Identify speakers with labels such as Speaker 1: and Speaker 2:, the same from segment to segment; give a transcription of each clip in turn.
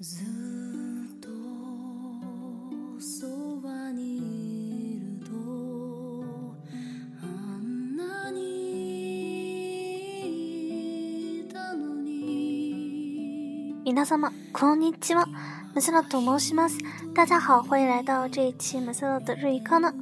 Speaker 1: ずっとそばにいるとあんなにいたのに
Speaker 2: 皆様こんにちは，马塞洛と申します。大家好，欢迎来到这一期马塞洛的日语课呢。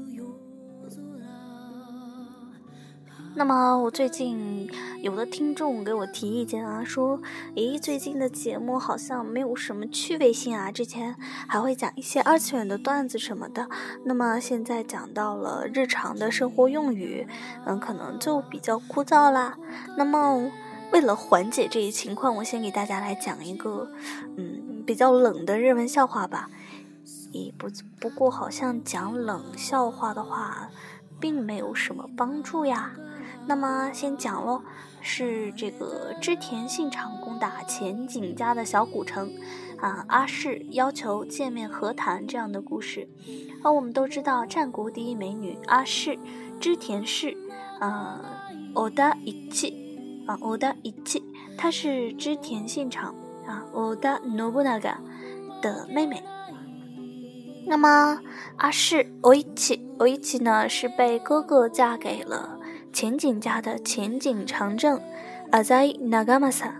Speaker 2: 那么我最近有的听众给我提意见啊，说，诶，最近的节目好像没有什么趣味性啊，之前还会讲一些二次元的段子什么的，那么现在讲到了日常的生活用语，嗯，可能就比较枯燥啦。那么为了缓解这一情况，我先给大家来讲一个，嗯，比较冷的日文笑话吧。咦，不不过好像讲冷笑话的话，并没有什么帮助呀。那么先讲喽，是这个织田信长攻打前景家的小古城，啊，阿市要求见面和谈这样的故事。而我们都知道战国第一美女阿市，织田氏，啊，オダ一气，啊，オダ一气，她是织田信长，啊，オダ信長的妹妹。那么阿市オイチ，オイチ呢是被哥哥嫁给了。 前景家的前景长政，阿在那嘎玛萨，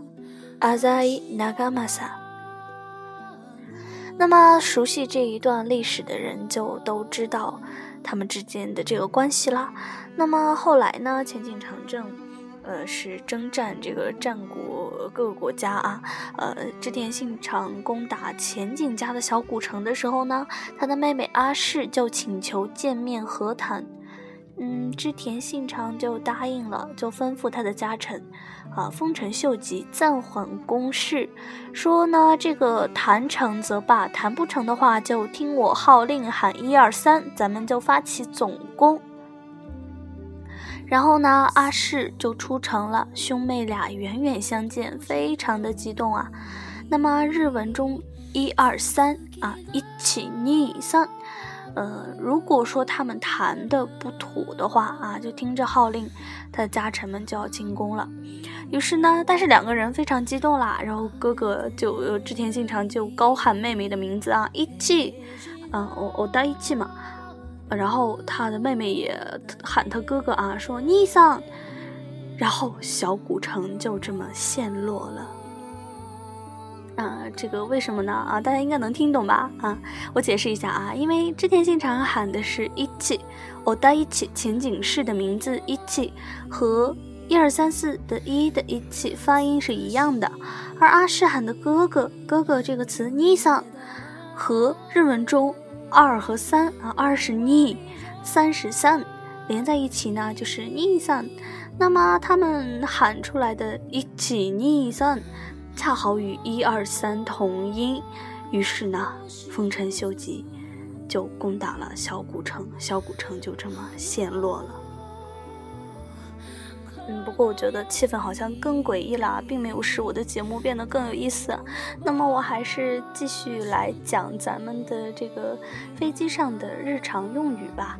Speaker 2: 阿在那嘎玛萨。那么熟悉这一段历史的人就都知道他们之间的这个关系啦。那么后来呢，前景长政，呃，是征战这个战国各个国家啊，呃，织田信长攻打前景家的小古城的时候呢，他的妹妹阿市就请求见面和谈。嗯，织田信长就答应了，就吩咐他的家臣，啊，丰臣秀吉暂缓攻势，说呢，这个谈成则罢，谈不成的话，就听我号令喊一二三，咱们就发起总攻。然后呢，阿市就出城了，兄妹俩远远相见，非常的激动啊。那么日文中一二三啊，一起逆三。呃，如果说他们谈的不妥的话啊，就听着号令，他的家臣们就要进攻了。于是呢，但是两个人非常激动啦，然后哥哥就织田信长就高喊妹妹的名字啊，一气，嗯，我我带一气嘛。然后他的妹妹也喊他哥哥啊，说逆桑。然后小古城就这么陷落了。啊，这个为什么呢？啊，大家应该能听懂吧？啊，我解释一下啊，因为织田信长喊的是一气，我带一起前景式的名字一气，和一二三四的一的一气发音是一样的，而阿市喊的哥哥哥哥这个词尼桑，和日文中二和三啊，二是尼，三是三，连在一起呢就是尼桑，那么他们喊出来的一起尼桑。恰好与一二三同音，于是呢，丰臣秀吉就攻打了小古城，小古城就这么陷落了。嗯，不过我觉得气氛好像更诡异了，并没有使我的节目变得更有意思。那么我还是继续来讲咱们的这个飞机上的日常用语吧。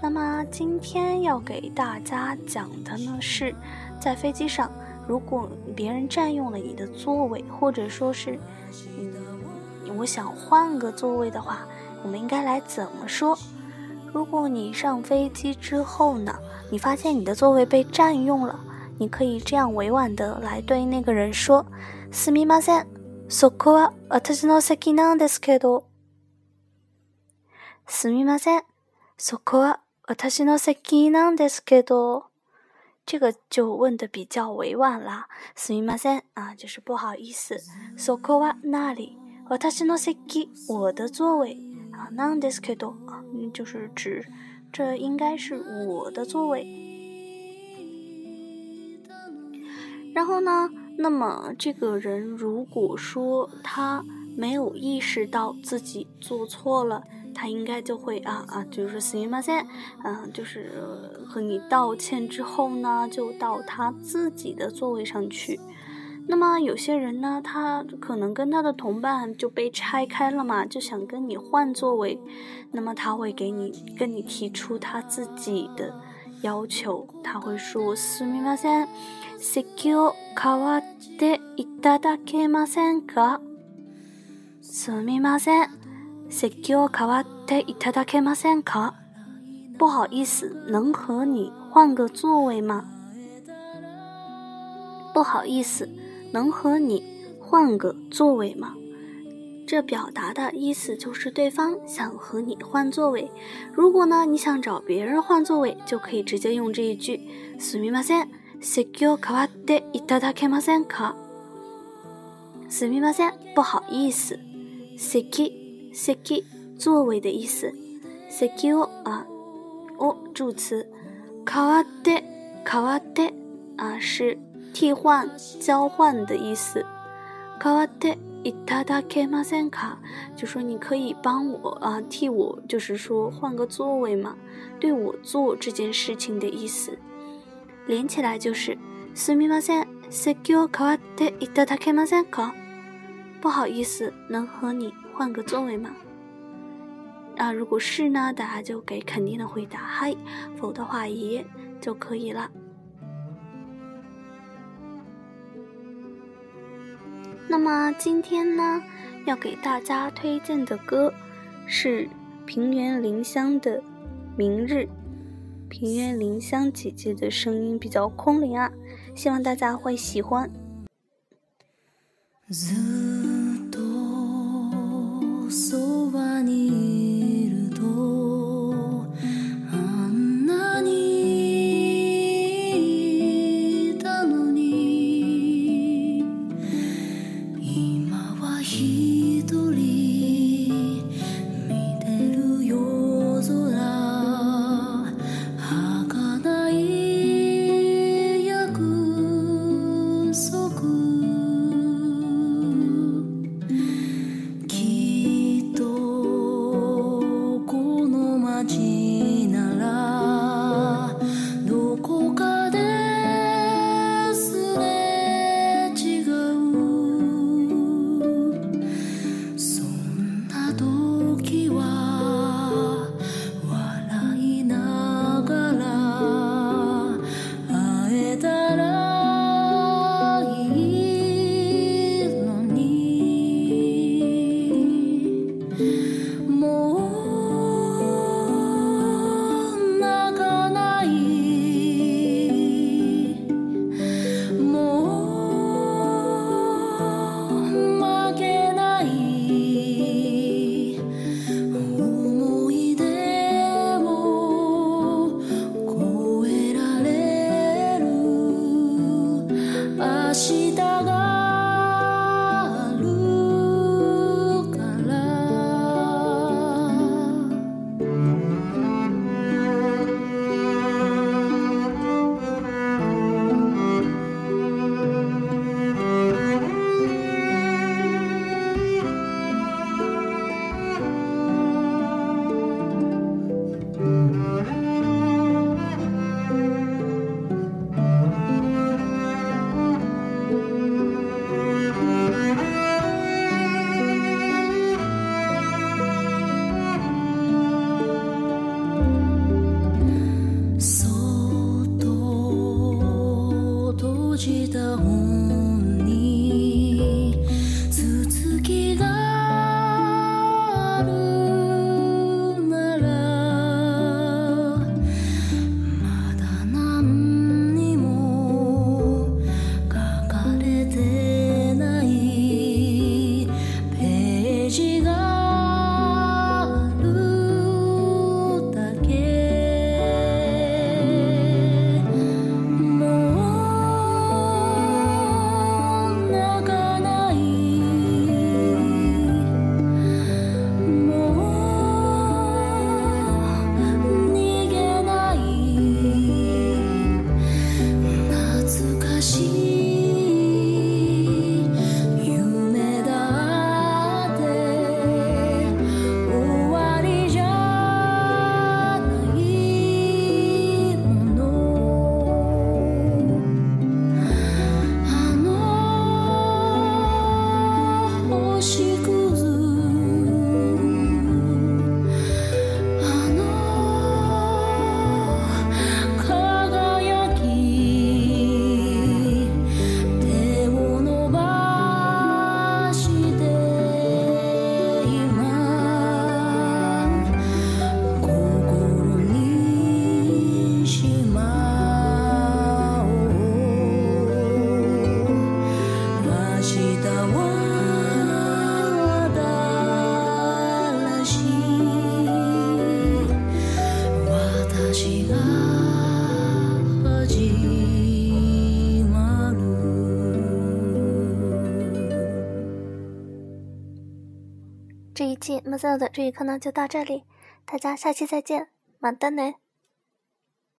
Speaker 2: 那么今天要给大家讲的呢，是在飞机上。如果别人占用了你的座位，或者说是，嗯，我想换个座位的话，我们应该来怎么说？如果你上飞机之后呢，你发现你的座位被占用了，你可以这样委婉的来对那个人说：“すみません、そこは私の席なんですけど。”すみません、そこは私の席なんですけど。 这个就问的比较委婉啦，すみません啊，就是不好意思。そこは那里，私の席，我的座位啊，なんですけど啊，就是指这应该是我的座位。然后呢，那么这个人如果说他没有意识到自己做错了。 他应该就会啊啊，就是すみません，嗯，就是和你道歉之后呢，就到他自己的座位上去。那么有些人呢，他可能跟他的同伴就被拆开了嘛，就想跟你换座位，那么他会给你跟你提出他自己的要求，他会说すみません、席を変わっていただけませんか？ すみません。 席を代わっていただけませんか？不好意思，能和你换个座位吗？不好意思，能和你换个座位吗？这表达的意思就是对方想和你换座位。如果呢，你想找别人换座位，就可以直接用这一句：すみません。席を代わっていただけませんか？すみません，不好意思。席 席座位的意思。席を啊。哦，助词，代わって代わって啊是替换、交换的意思。代わっていただけませんか？就说你可以帮我啊，替我，就是说换个座位嘛，对我做这件事情的意思。连起来就是すみません、席を代わっていただけませんか？不好意思，能和你 换个座位吗？啊，如果是呢，大家就给肯定的回答嗨，否的话也就可以了。那么今天呢，要给大家推荐的歌是平原绫香的《明日》。平原绫香姐姐的声音比较空灵啊，希望大家会喜欢。そばに期 m a z 的这一课呢就到这里，大家下期再见，马丹呢。